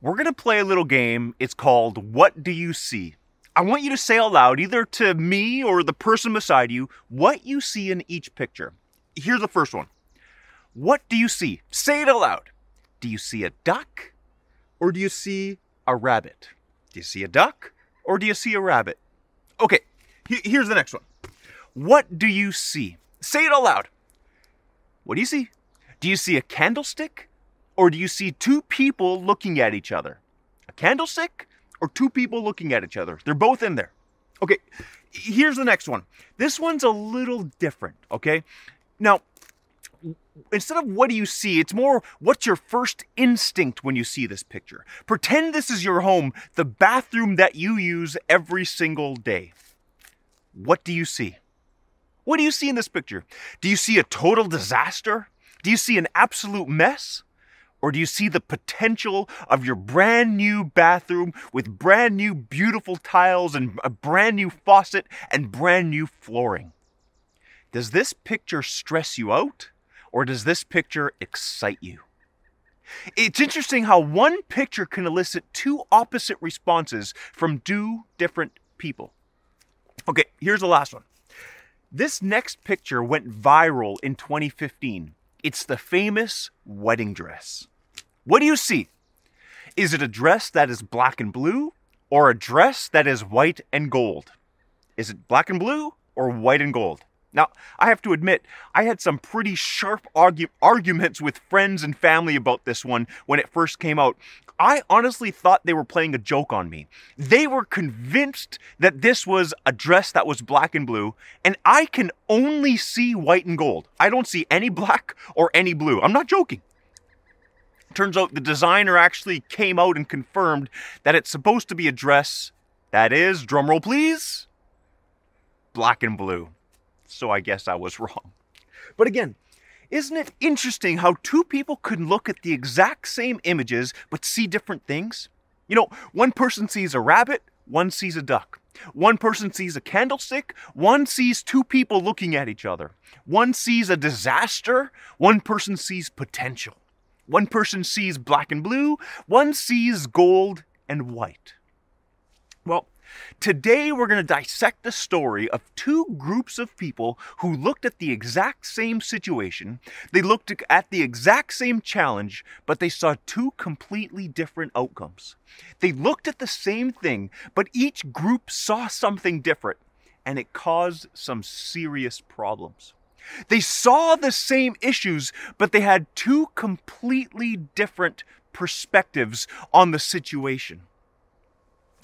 we're going to play a little game. It's called What Do You See? I want you to say out loud, either to me or the person beside you, what you see in each picture. Here's the first one. What do you see? Say it out loud. Do you see a duck or do you see a rabbit? Do you see a duck or do you see a rabbit? Okay, here's the next one. What do you see? Say it out loud. What do you see? Do you see a candlestick or do you see two people looking at each other? A candlestick or two people looking at each other? They're both in there. Okay, here's the next one. This one's a little different, okay? Now, instead of what do you see, it's more what's your first instinct when you see this picture. Pretend this is your home, the bathroom that you use every single day. What do you see? What do you see in this picture? Do you see a total disaster? Do you see an absolute mess? Or do you see the potential of your brand new bathroom with brand new beautiful tiles and a brand new faucet and brand new flooring? Does this picture stress you out or does this picture excite you? It's interesting how one picture can elicit two opposite responses from two different people. Okay, here's the last one. This next picture went viral in 2015 it's the famous wedding dress. What do you see? Is it a dress that is black and blue or a dress that is white and gold? Is it black and blue or white and gold? Now, I have to admit, I had some pretty sharp argu- arguments with friends and family about this one when it first came out. I honestly thought they were playing a joke on me. They were convinced that this was a dress that was black and blue, and I can only see white and gold. I don't see any black or any blue. I'm not joking. Turns out the designer actually came out and confirmed that it's supposed to be a dress that is, drumroll please, black and blue so I guess I was wrong. But again, isn't it interesting how two people can look at the exact same images but see different things? You know, one person sees a rabbit, one sees a duck. One person sees a candlestick, one sees two people looking at each other. One sees a disaster, one person sees potential. One person sees black and blue, one sees gold and white. Well, Today, we're going to dissect the story of two groups of people who looked at the exact same situation, they looked at the exact same challenge, but they saw two completely different outcomes. They looked at the same thing, but each group saw something different, and it caused some serious problems. They saw the same issues, but they had two completely different perspectives on the situation.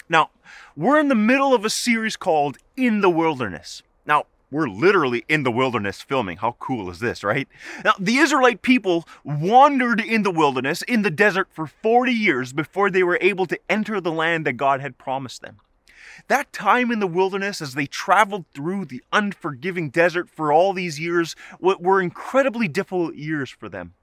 Now, we're in the middle of a series called In the Wilderness. Now, we're literally in the wilderness filming. How cool is this, right? Now, the Israelite people wandered in the wilderness, in the desert, for 40 years before they were able to enter the land that God had promised them. That time in the wilderness, as they traveled through the unforgiving desert for all these years, were incredibly difficult years for them.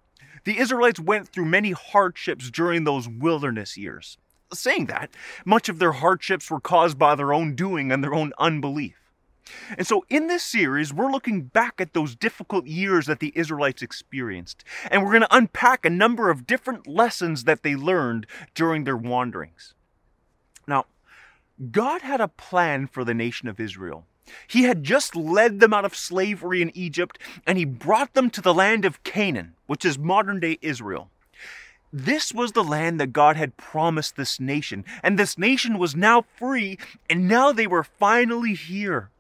The Israelites went through many hardships during those wilderness years saying that, much of their hardships were caused by their own doing and their own unbelief. And so, in this series, we're looking back at those difficult years that the Israelites experienced, and we're going to unpack a number of different lessons that they learned during their wanderings. God had a plan for the nation of Israel. He had just led them out of slavery in Egypt, and he brought them to the land of Canaan, which is modern day Israel. This was the land that God had promised this nation, and this nation was now free, and now they were finally here.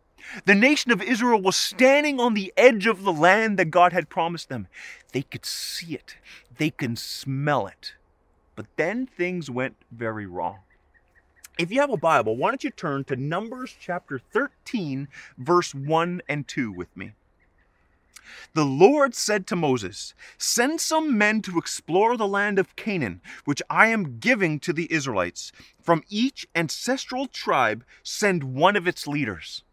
The nation of Israel was standing on the edge of the land that God had promised them. They could see it, they could smell it. But then things went very wrong. If you have a Bible, why don't you turn to Numbers chapter 13, verse 1 and 2 with me? The Lord said to Moses, Send some men to explore the land of Canaan, which I am giving to the Israelites. From each ancestral tribe, send one of its leaders.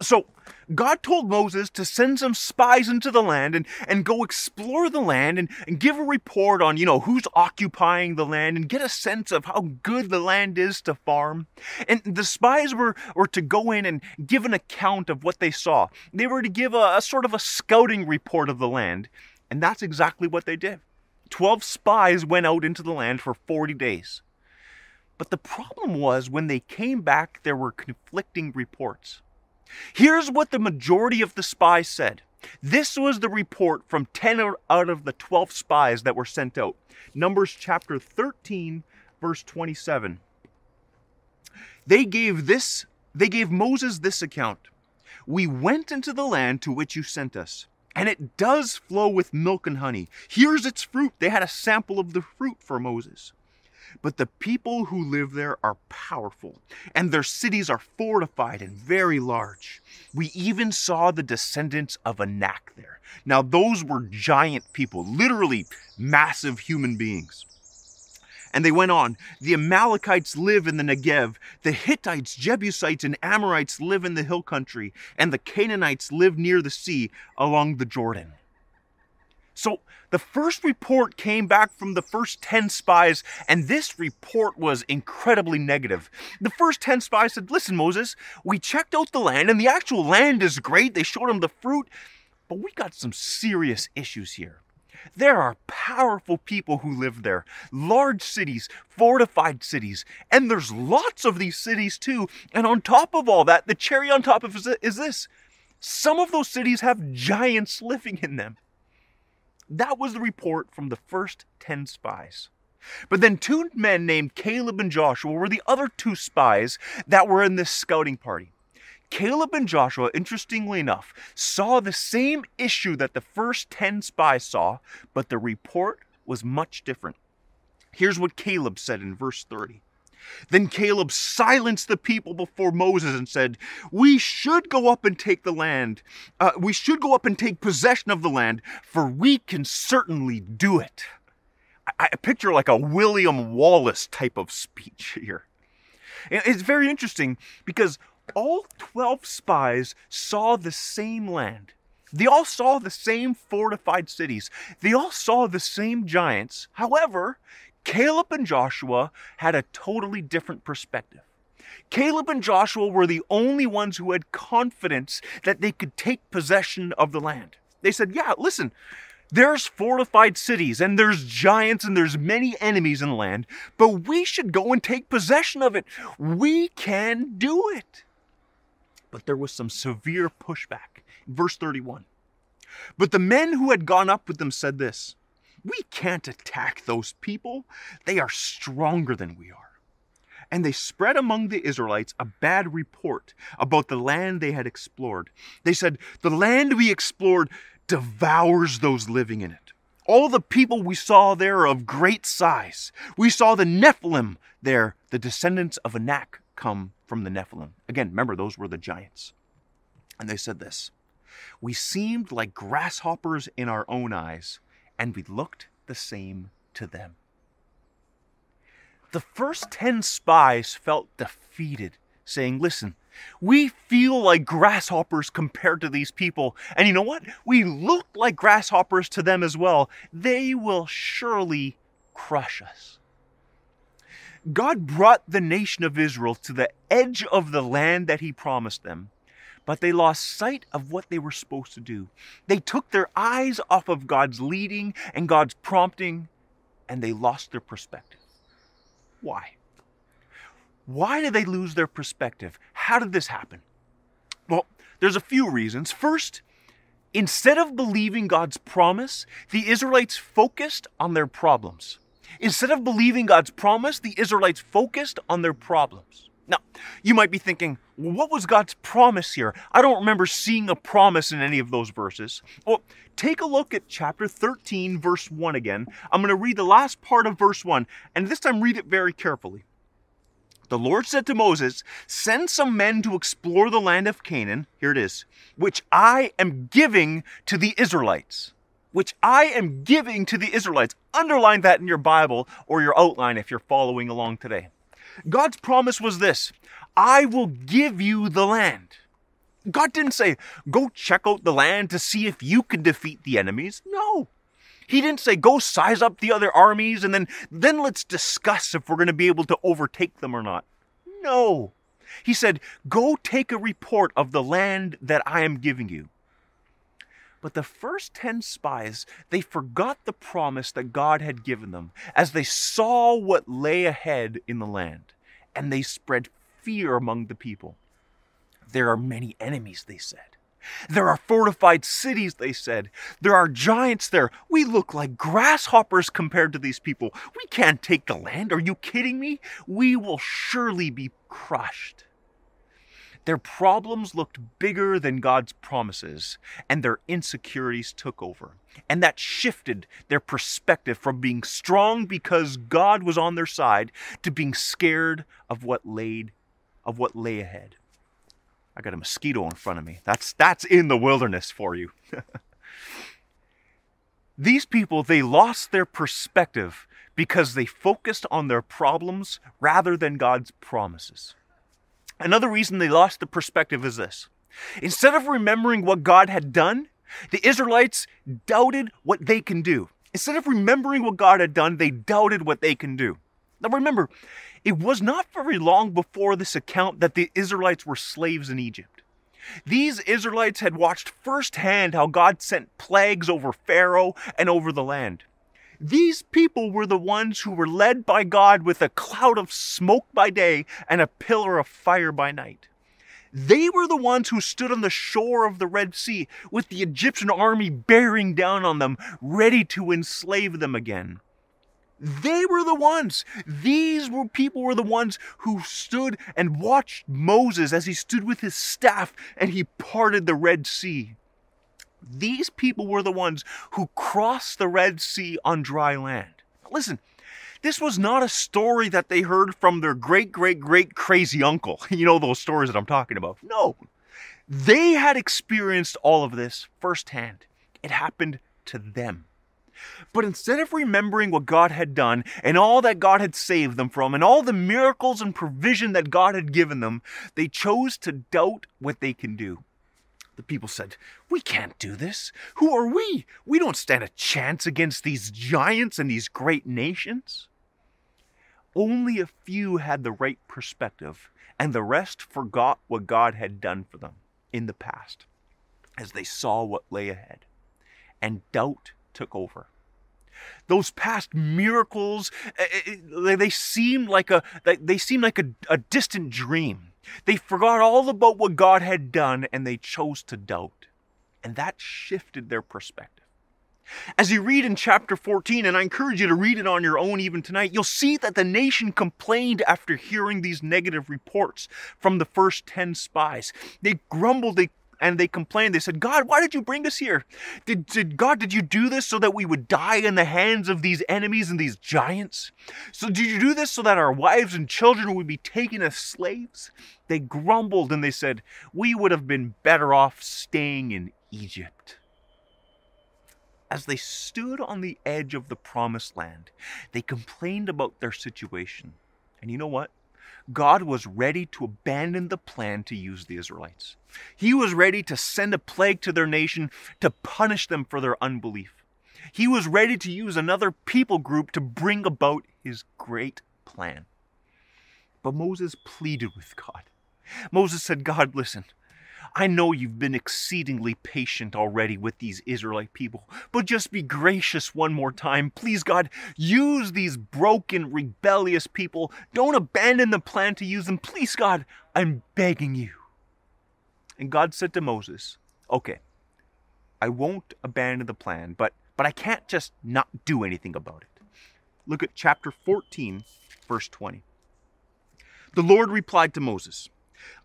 So God told Moses to send some spies into the land and, and go explore the land and, and give a report on, you know, who's occupying the land and get a sense of how good the land is to farm. And the spies were, were to go in and give an account of what they saw. They were to give a, a sort of a scouting report of the land. And that's exactly what they did. Twelve spies went out into the land for 40 days. But the problem was when they came back, there were conflicting reports. Here's what the majority of the spies said. This was the report from 10 out of the 12 spies that were sent out. Numbers chapter 13, verse 27. They gave this they gave Moses this account. We went into the land to which you sent us, and it does flow with milk and honey. Here's its fruit. They had a sample of the fruit for Moses. But the people who live there are powerful, and their cities are fortified and very large. We even saw the descendants of Anak there. Now, those were giant people, literally massive human beings. And they went on. The Amalekites live in the Negev. The Hittites, Jebusites, and Amorites live in the hill country. And the Canaanites live near the sea along the Jordan. So the first report came back from the first 10 spies, and this report was incredibly negative. The first 10 spies said, Listen, Moses, we checked out the land, and the actual land is great. They showed him the fruit, but we got some serious issues here. There are powerful people who live there, large cities, fortified cities, and there's lots of these cities too. And on top of all that, the cherry on top of is this some of those cities have giants living in them. That was the report from the first 10 spies. But then two men named Caleb and Joshua were the other two spies that were in this scouting party. Caleb and Joshua, interestingly enough, saw the same issue that the first 10 spies saw, but the report was much different. Here's what Caleb said in verse 30. Then Caleb silenced the people before Moses and said, We should go up and take the land. Uh, we should go up and take possession of the land, for we can certainly do it. I, I picture like a William Wallace type of speech here. It's very interesting because all 12 spies saw the same land. They all saw the same fortified cities. They all saw the same giants. However, Caleb and Joshua had a totally different perspective. Caleb and Joshua were the only ones who had confidence that they could take possession of the land. They said, Yeah, listen, there's fortified cities and there's giants and there's many enemies in the land, but we should go and take possession of it. We can do it. But there was some severe pushback. Verse 31. But the men who had gone up with them said this we can't attack those people. They are stronger than we are. And they spread among the Israelites a bad report about the land they had explored. They said, The land we explored devours those living in it. All the people we saw there are of great size. We saw the Nephilim there, the descendants of Anak come from the Nephilim. Again, remember, those were the giants. And they said this We seemed like grasshoppers in our own eyes and we looked the same to them. The first 10 spies felt defeated, saying, Listen, we feel like grasshoppers compared to these people. And you know what? We look like grasshoppers to them as well. They will surely crush us. God brought the nation of Israel to the edge of the land that He promised them but they lost sight of what they were supposed to do. They took their eyes off of God's leading and God's prompting, and they lost their perspective. Why? Why did they lose their perspective? How did this happen? Well, there's a few reasons. First, instead of believing God's promise, the Israelites focused on their problems. Instead of believing God's promise, the Israelites focused on their problems. Now, you might be thinking, what was God's promise here? I don't remember seeing a promise in any of those verses. Well, take a look at chapter 13, verse 1 again. I'm going to read the last part of verse 1, and this time read it very carefully. The Lord said to Moses, Send some men to explore the land of Canaan. Here it is, which I am giving to the Israelites. Which I am giving to the Israelites. Underline that in your Bible or your outline if you're following along today. God's promise was this I will give you the land. God didn't say, go check out the land to see if you can defeat the enemies. No. He didn't say, go size up the other armies and then, then let's discuss if we're going to be able to overtake them or not. No. He said, go take a report of the land that I am giving you. But the first 10 spies, they forgot the promise that God had given them as they saw what lay ahead in the land, and they spread fear among the people. There are many enemies, they said. There are fortified cities, they said. There are giants there. We look like grasshoppers compared to these people. We can't take the land. Are you kidding me? We will surely be crushed. Their problems looked bigger than God's promises, and their insecurities took over. And that shifted their perspective from being strong because God was on their side to being scared of what laid of what lay ahead. I got a mosquito in front of me. That's that's in the wilderness for you. These people, they lost their perspective because they focused on their problems rather than God's promises. Another reason they lost the perspective is this. Instead of remembering what God had done, the Israelites doubted what they can do. Instead of remembering what God had done, they doubted what they can do. Now remember, it was not very long before this account that the Israelites were slaves in Egypt. These Israelites had watched firsthand how God sent plagues over Pharaoh and over the land. These people were the ones who were led by God with a cloud of smoke by day and a pillar of fire by night. They were the ones who stood on the shore of the Red Sea with the Egyptian army bearing down on them, ready to enslave them again. They were the ones. These were people were the ones who stood and watched Moses as he stood with his staff and he parted the Red Sea. These people were the ones who crossed the Red Sea on dry land. Listen, this was not a story that they heard from their great, great, great crazy uncle. You know those stories that I'm talking about. No. They had experienced all of this firsthand. It happened to them. But instead of remembering what God had done and all that God had saved them from and all the miracles and provision that God had given them, they chose to doubt what they can do. The people said, We can't do this. Who are we? We don't stand a chance against these giants and these great nations. Only a few had the right perspective, and the rest forgot what God had done for them in the past as they saw what lay ahead. And doubt took over. Those past miracles, eh, eh, they seemed like a they seemed like a, a distant dream. They forgot all about what God had done and they chose to doubt. And that shifted their perspective. As you read in chapter 14, and I encourage you to read it on your own even tonight, you'll see that the nation complained after hearing these negative reports from the first 10 spies. They grumbled, they and they complained. They said, God, why did you bring us here? Did, did God, did you do this so that we would die in the hands of these enemies and these giants? So did you do this so that our wives and children would be taken as slaves? They grumbled and they said, we would have been better off staying in Egypt. As they stood on the edge of the promised land, they complained about their situation. And you know what? God was ready to abandon the plan to use the Israelites. He was ready to send a plague to their nation to punish them for their unbelief. He was ready to use another people group to bring about his great plan. But Moses pleaded with God. Moses said, God, listen, I know you've been exceedingly patient already with these Israelite people, but just be gracious one more time. Please, God, use these broken, rebellious people. Don't abandon the plan to use them. Please, God, I'm begging you. And God said to Moses, Okay, I won't abandon the plan, but, but I can't just not do anything about it. Look at chapter 14, verse 20. The Lord replied to Moses,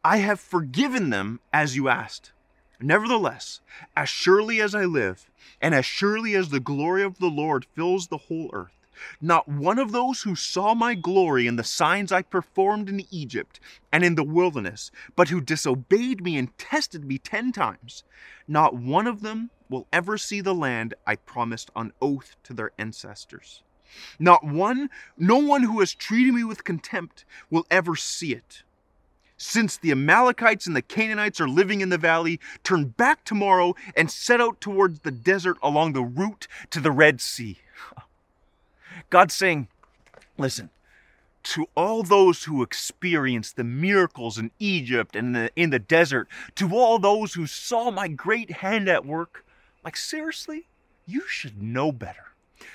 I have forgiven them as you asked. Nevertheless, as surely as I live, and as surely as the glory of the Lord fills the whole earth, not one of those who saw my glory in the signs I performed in Egypt and in the wilderness, but who disobeyed me and tested me ten times, not one of them will ever see the land I promised on oath to their ancestors. Not one, no one who has treated me with contempt will ever see it. Since the Amalekites and the Canaanites are living in the valley, turn back tomorrow and set out towards the desert along the route to the Red Sea. God's saying, listen, to all those who experienced the miracles in Egypt and the, in the desert, to all those who saw my great hand at work, Like, seriously? You should know better.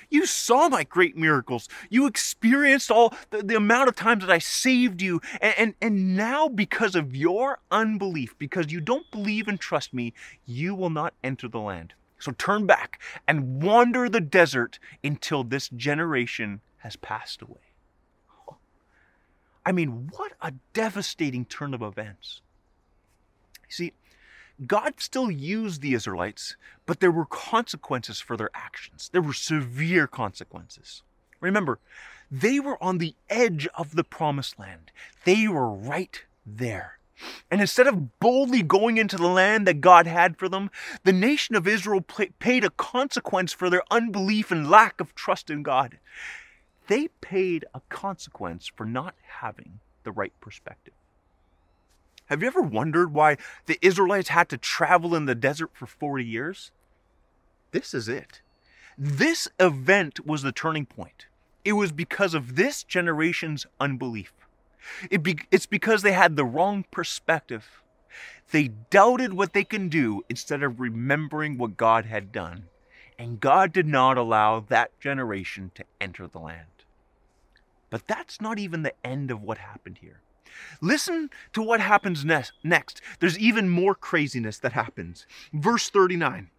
You saw my great miracles. You experienced all the, the, amount of times that I saved you. And, and, and now, because of your unbelief, because you don't believe and trust me, you will not enter the land. So turn back and wander the desert until this generation has passed away. I mean, what a devastating turn of events. See, God still used the Israelites, but there were consequences for their actions. There were severe consequences. Remember, they were on the edge of the promised land, they were right there. And instead of boldly going into the land that God had for them, the nation of Israel paid a consequence for their unbelief and lack of trust in God. They paid a consequence for not having the right perspective. Have you ever wondered why the Israelites had to travel in the desert for 40 years? This is it. This event was the turning point. It was because of this generation's unbelief. It be, it's because they had the wrong perspective. They doubted what they can do instead of remembering what God had done. And God did not allow that generation to enter the land. But that's not even the end of what happened here. Listen to what happens next. There's even more craziness that happens. Verse 39.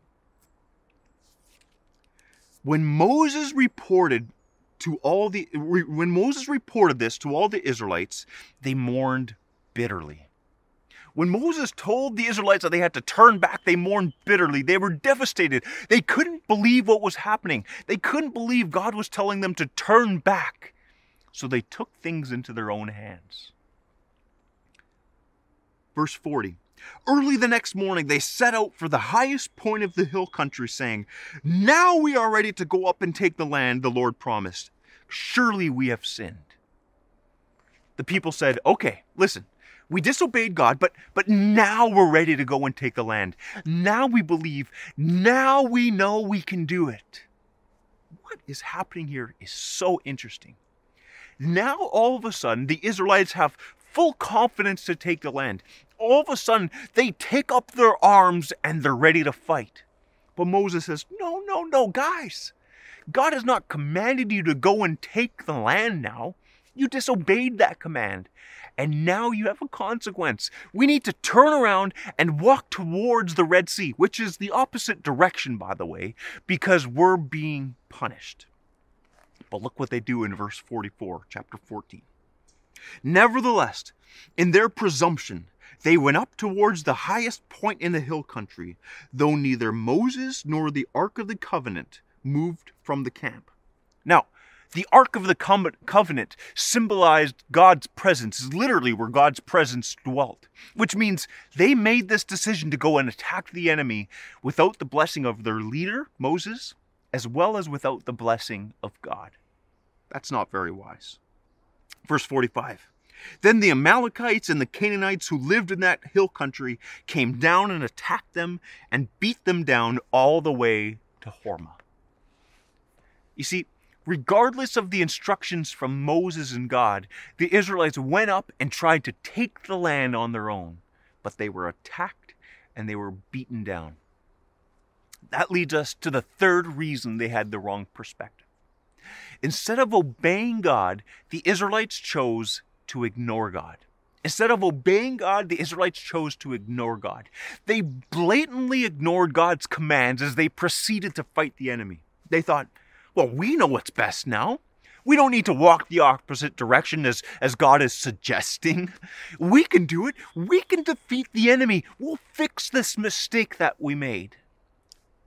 When Moses reported to all the when Moses reported this to all the Israelites, they mourned bitterly. When Moses told the Israelites that they had to turn back, they mourned bitterly. They were devastated. They couldn't believe what was happening. They couldn't believe God was telling them to turn back. So they took things into their own hands. Verse 40. Early the next morning, they set out for the highest point of the hill country, saying, Now we are ready to go up and take the land the Lord promised. Surely we have sinned. The people said, Okay, listen, we disobeyed God, but, but now we're ready to go and take the land. Now we believe. Now we know we can do it. What is happening here is so interesting. Now, all of a sudden, the Israelites have full confidence to take the land. All of a sudden, they take up their arms and they're ready to fight. But Moses says, No, no, no, guys. God has not commanded you to go and take the land now. You disobeyed that command. And now you have a consequence. We need to turn around and walk towards the Red Sea, which is the opposite direction, by the way, because we're being punished. But look what they do in verse 44, chapter 14. Nevertheless, in their presumption, they went up towards the highest point in the hill country, though neither Moses nor the Ark of the Covenant moved from the camp. Now, the Ark of the Covenant symbolized God's presence, is literally where God's presence dwelt, which means they made this decision to go and attack the enemy without the blessing of their leader, Moses, as well as without the blessing of God. That's not very wise. Verse 45. Then the Amalekites and the Canaanites who lived in that hill country came down and attacked them and beat them down all the way to Hormah. You see, regardless of the instructions from Moses and God, the Israelites went up and tried to take the land on their own, but they were attacked and they were beaten down. That leads us to the third reason they had the wrong perspective. Instead of obeying God, the Israelites chose to ignore God. Instead of obeying God, the Israelites chose to ignore God. They blatantly ignored God's commands as they proceeded to fight the enemy. They thought, well, we know what's best now. We don't need to walk the opposite direction as, as God is suggesting. We can do it. We can defeat the enemy. We'll fix this mistake that we made.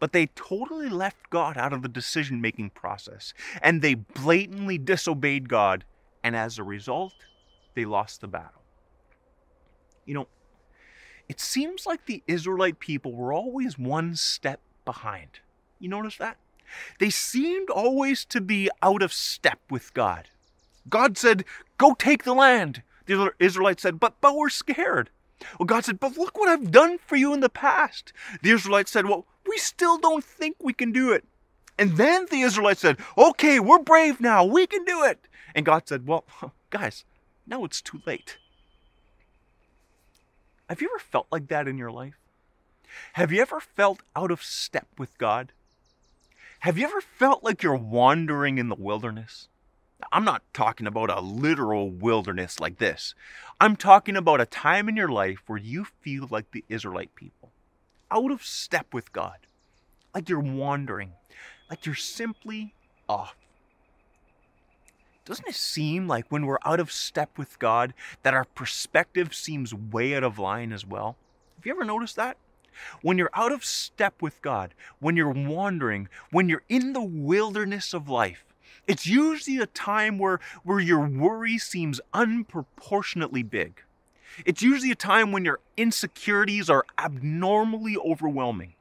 But they totally left God out of the decision making process and they blatantly disobeyed God. And as a result, they lost the battle. You know, it seems like the Israelite people were always one step behind. You notice that? They seemed always to be out of step with God. God said, Go take the land. The Israelites said, But, but we're scared. Well, God said, But look what I've done for you in the past. The Israelites said, Well, we still don't think we can do it. And then the Israelites said, Okay, we're brave now. We can do it. And God said, Well, guys, now it's too late. Have you ever felt like that in your life? Have you ever felt out of step with God? Have you ever felt like you're wandering in the wilderness? I'm not talking about a literal wilderness like this. I'm talking about a time in your life where you feel like the Israelite people, out of step with God, like you're wandering, like you're simply off. Doesn't it seem like when we're out of step with God that our perspective seems way out of line as well? Have you ever noticed that? When you're out of step with God, when you're wandering, when you're in the wilderness of life, it's usually a time where, where your worry seems unproportionately big. It's usually a time when your insecurities are abnormally overwhelming.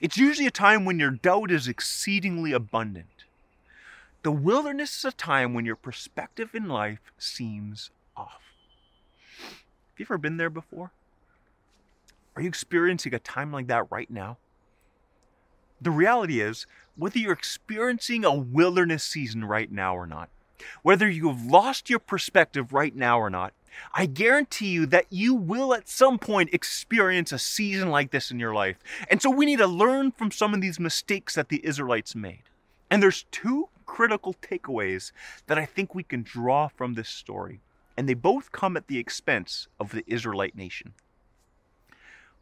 It's usually a time when your doubt is exceedingly abundant. The wilderness is a time when your perspective in life seems off. Have you ever been there before? Are you experiencing a time like that right now? The reality is, whether you're experiencing a wilderness season right now or not, whether you have lost your perspective right now or not, I guarantee you that you will at some point experience a season like this in your life. And so we need to learn from some of these mistakes that the Israelites made. And there's two critical takeaways that I think we can draw from this story, and they both come at the expense of the Israelite nation.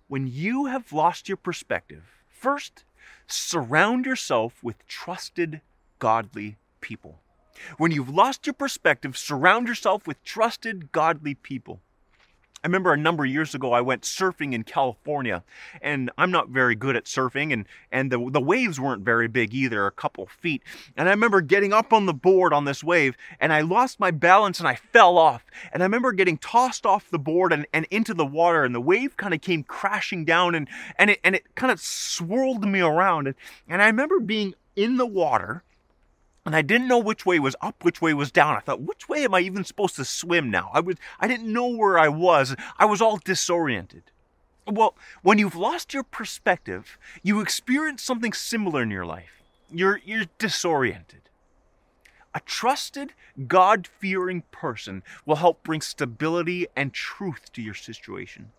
When you have lost your perspective, first, surround yourself with trusted, godly people. When you've lost your perspective, surround yourself with trusted, godly people. I remember a number of years ago I went surfing in California, and I'm not very good at surfing, and and the the waves weren't very big either, a couple feet. And I remember getting up on the board on this wave, and I lost my balance and I fell off. And I remember getting tossed off the board and, and into the water, and the wave kind of came crashing down, and and it and it kind of swirled me around. And, and I remember being in the water and I didn't know which way was up, which way was down. I thought, which way am I even supposed to swim now? I was I didn't know where I was. I was all disoriented. Well, when you've lost your perspective, you experience something similar in your life. You're you're disoriented. A trusted, God fearing person will help bring stability and truth to your situation.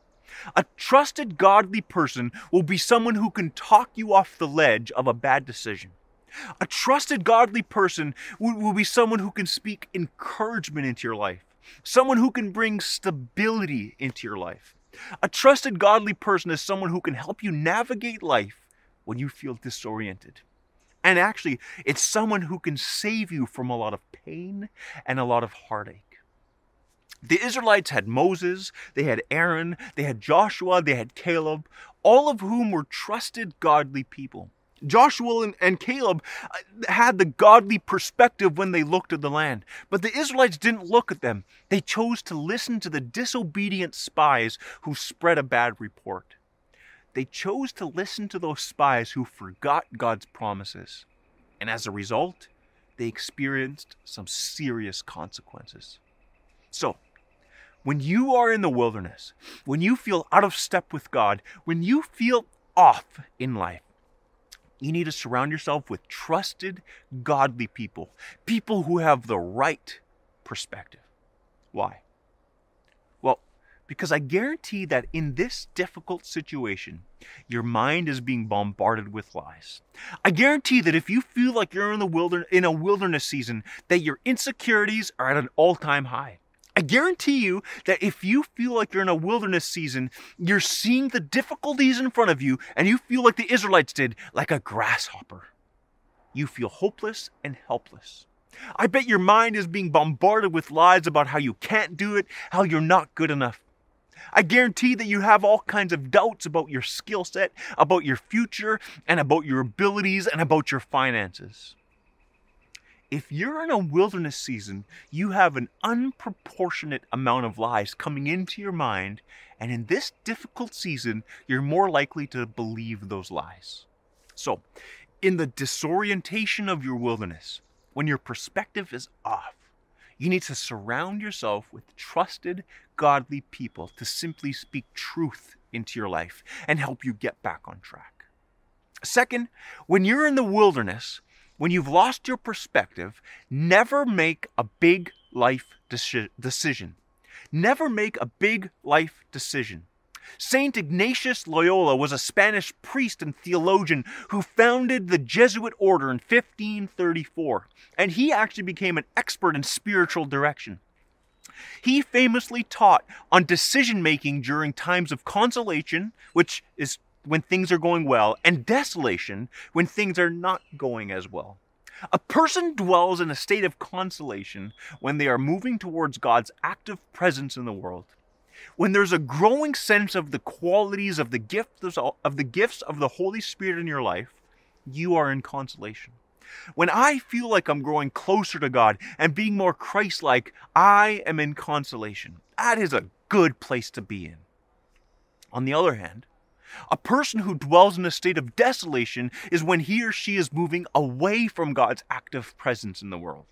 A trusted, godly person will be someone who can talk you off the ledge of a bad decision. A trusted, godly person will, be someone who can speak encouragement into your life, someone who can bring stability into your life. A trusted, godly person is someone who can help you navigate life when you feel disoriented. And actually, it's someone who can save you from a lot of pain and a lot of heartache. The Israelites had Moses, they had Aaron, they had Joshua, they had Caleb, all of whom were trusted, godly people. Joshua and, Caleb uh, had the godly perspective when they looked at the land. But the Israelites didn't look at them. They chose to listen to the disobedient spies who spread a bad report. They chose to listen to those spies who forgot God's promises. And as a result, they experienced some serious consequences. So, when you are in the wilderness, when you feel out of step with God, when you feel off in life, you need to surround yourself with trusted, godly people, people who have the right perspective. Why? Well, because I guarantee that in this difficult situation, your mind is being bombarded with lies. I guarantee that if you feel like you're in the wilderness in a wilderness season, that your insecurities are at an all-time high. I guarantee you that if you feel like you're in a wilderness season, you're seeing the difficulties in front of you and you feel like the Israelites did, like a grasshopper. You feel hopeless and helpless. I bet your mind is being bombarded with lies about how you can't do it, how you're not good enough. I guarantee that you have all kinds of doubts about your skill set, about your future, and about your abilities and about your finances if you're in a wilderness season, you have an unproportionate amount of lies coming into your mind, and in this difficult season, you're more likely to believe those lies. So, in the disorientation of your wilderness, when your perspective is off, you need to surround yourself with trusted, godly people to simply speak truth into your life and help you get back on track. Second, when you're in the wilderness, when you've lost your perspective, never make a big life decision. Never make a big life decision. Saint Ignatius Loyola was a Spanish priest and theologian who founded the Jesuit order in 1534, and he actually became an expert in spiritual direction. He famously taught on decision making during times of consolation, which is when things are going well, and desolation when things are not going as well. A person dwells in a state of consolation when they are moving towards God's active presence in the world. When there's a growing sense of the qualities of the gifts of the gifts of the Holy Spirit in your life, you are in consolation. When I feel like I'm growing closer to God and being more Christ-like, I am in consolation. That is a good place to be in. On the other hand, a person who dwells in a state of desolation is when he or she is moving away from God's active presence in the world.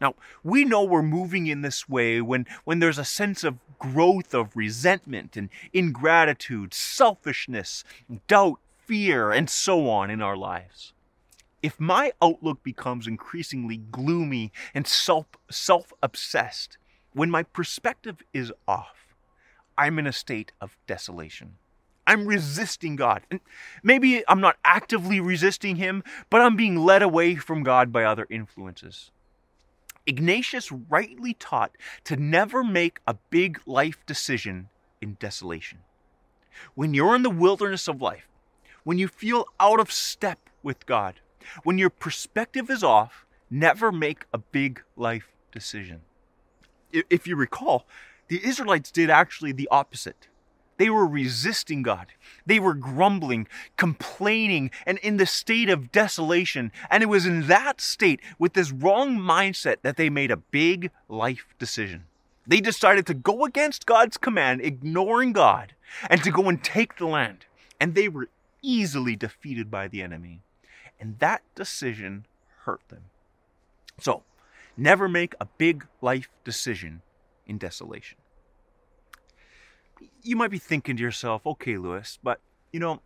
Now, we know we're moving in this way when, when there's a sense of growth of resentment and ingratitude, selfishness, doubt, fear, and so on in our lives. If my outlook becomes increasingly gloomy and self self obsessed, when my perspective is off, I'm in a state of desolation. I'm resisting God. And maybe I'm not actively resisting Him, but I'm being led away from God by other influences. Ignatius rightly taught to never make a big life decision in desolation. When you're in the wilderness of life, when you feel out of step with God, when your perspective is off, never make a big life decision. If you recall, the Israelites did actually the opposite. They were resisting God. They were grumbling, complaining, and in the state of desolation. And it was in that state, with this wrong mindset, that they made a big life decision. They decided to go against God's command, ignoring God, and to go and take the land. And they were easily defeated by the enemy. And that decision hurt them. So, never make a big life decision in desolation you might be thinking to yourself, okay, Lewis, but you know,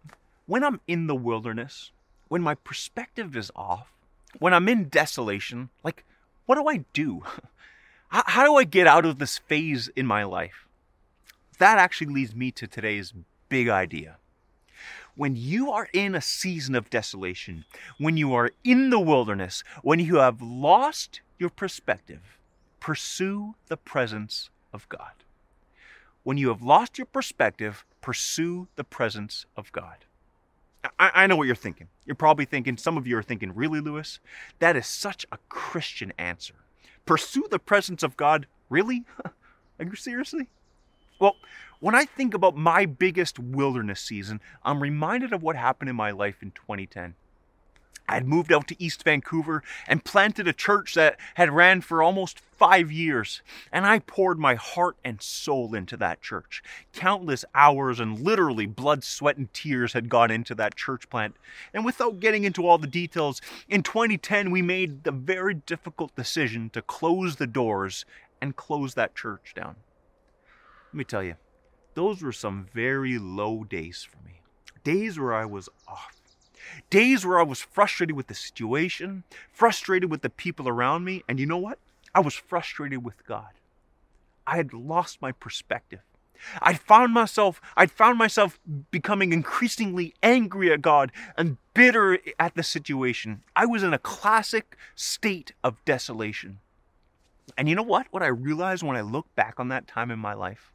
when I'm in the wilderness, when my perspective is off, when I'm in desolation, like, what do I do? How, do I get out of this phase in my life? That actually leads me to today's big idea. When you are in a season of desolation, when you are in the wilderness, when you have lost your perspective, pursue the presence of God. When you have lost your perspective, pursue the presence of God. I, I, know what you're thinking. You're probably thinking, some of you are thinking, really, Lewis? That is such a Christian answer. Pursue the presence of God? Really? are you seriously? Well, when I think about my biggest wilderness season, I'm reminded of what happened in my life in 2010. I had moved out to East Vancouver and planted a church that had ran for almost five years. And I poured my heart and soul into that church. Countless hours and literally blood, sweat, and tears had gone into that church plant. And without getting into all the details, in 2010 we made the very difficult decision to close the doors and close that church down. Let me tell you, those were some very low days for me. Days where I was off Days where I was frustrated with the situation, frustrated with the people around me, and you know what? I was frustrated with God. I had lost my perspective. I'd found myself I'd found myself becoming increasingly angry at God and bitter at the situation. I was in a classic state of desolation. And you know what? What I realized when I look back on that time in my life?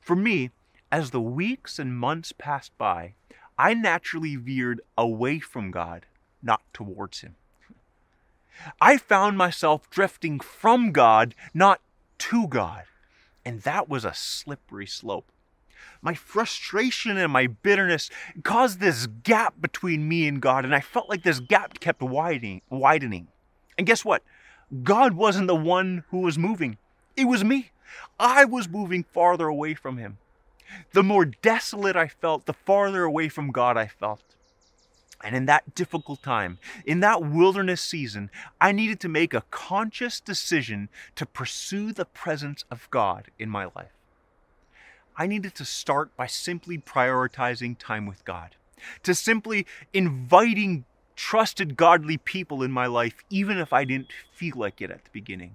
For me, as the weeks and months passed by, I naturally veered away from God, not towards Him. I found myself drifting from God, not to God. And that was a slippery slope. My frustration and my bitterness caused this gap between me and God, and I felt like this gap kept widening, widening. And guess what? God wasn't the one who was moving. It was me. I was moving farther away from him the more desolate I felt, the farther away from God I felt. And in that difficult time, in that wilderness season, I needed to make a conscious decision to pursue the presence of God in my life. I needed to start by simply prioritizing time with God, to simply inviting trusted godly people in my life, even if I didn't feel like it at the beginning,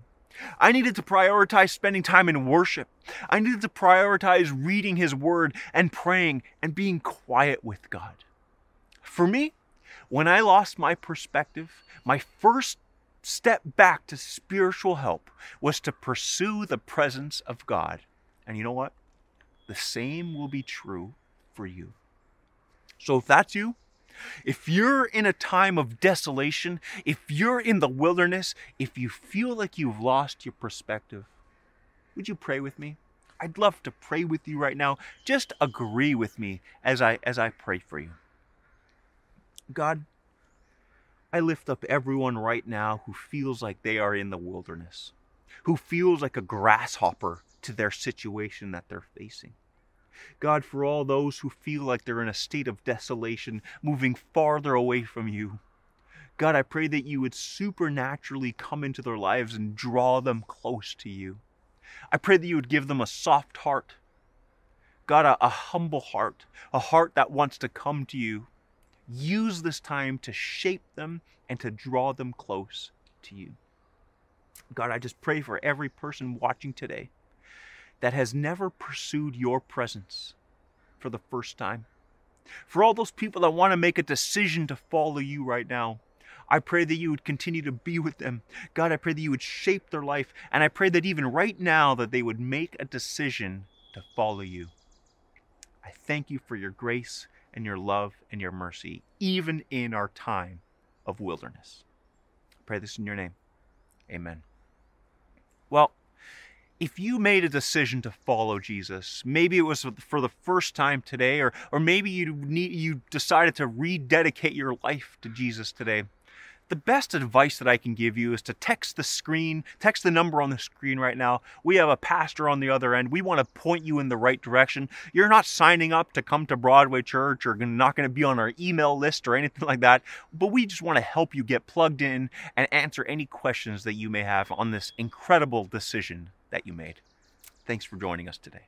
I needed to prioritize spending time in worship. I needed to prioritize reading His Word and praying and being quiet with God. For me, when I lost my perspective, my first step back to spiritual help was to pursue the presence of God. And you know what? The same will be true for you. So if that's you, if you're in a time of desolation, if you're in the wilderness, if you feel like you've lost your perspective, would you pray with me? I'd love to pray with you right now. Just agree with me as I as I pray for you. God, I lift up everyone right now who feels like they are in the wilderness, who feels like a grasshopper to their situation that they're facing. God, for all those who feel like they're in a state of desolation, moving farther away from you. God, I pray that you would supernaturally come into their lives and draw them close to you. I pray that you would give them a soft heart. God, a, a humble heart, a heart that wants to come to you. Use this time to shape them and to draw them close to you. God, I just pray for every person watching today that has never pursued your presence for the first time. For all those people that want to make a decision to follow you right now, I pray that you would continue to be with them. God, I pray that you would shape their life. And I pray that even right now that they would make a decision to follow you. I thank you for your grace and your love and your mercy, even in our time of wilderness. I pray this in your name. Amen. Well, if you made a decision to follow Jesus, maybe it was for the first time today, or, or maybe you, need, you decided to rededicate your life to Jesus today, the best advice that I can give you is to text the screen, text the number on the screen right now. We have a pastor on the other end. We want to point you in the right direction. You're not signing up to come to Broadway Church or not going to be on our email list or anything like that, but we just want to help you get plugged in and answer any questions that you may have on this incredible decision that you made. Thanks for joining us today.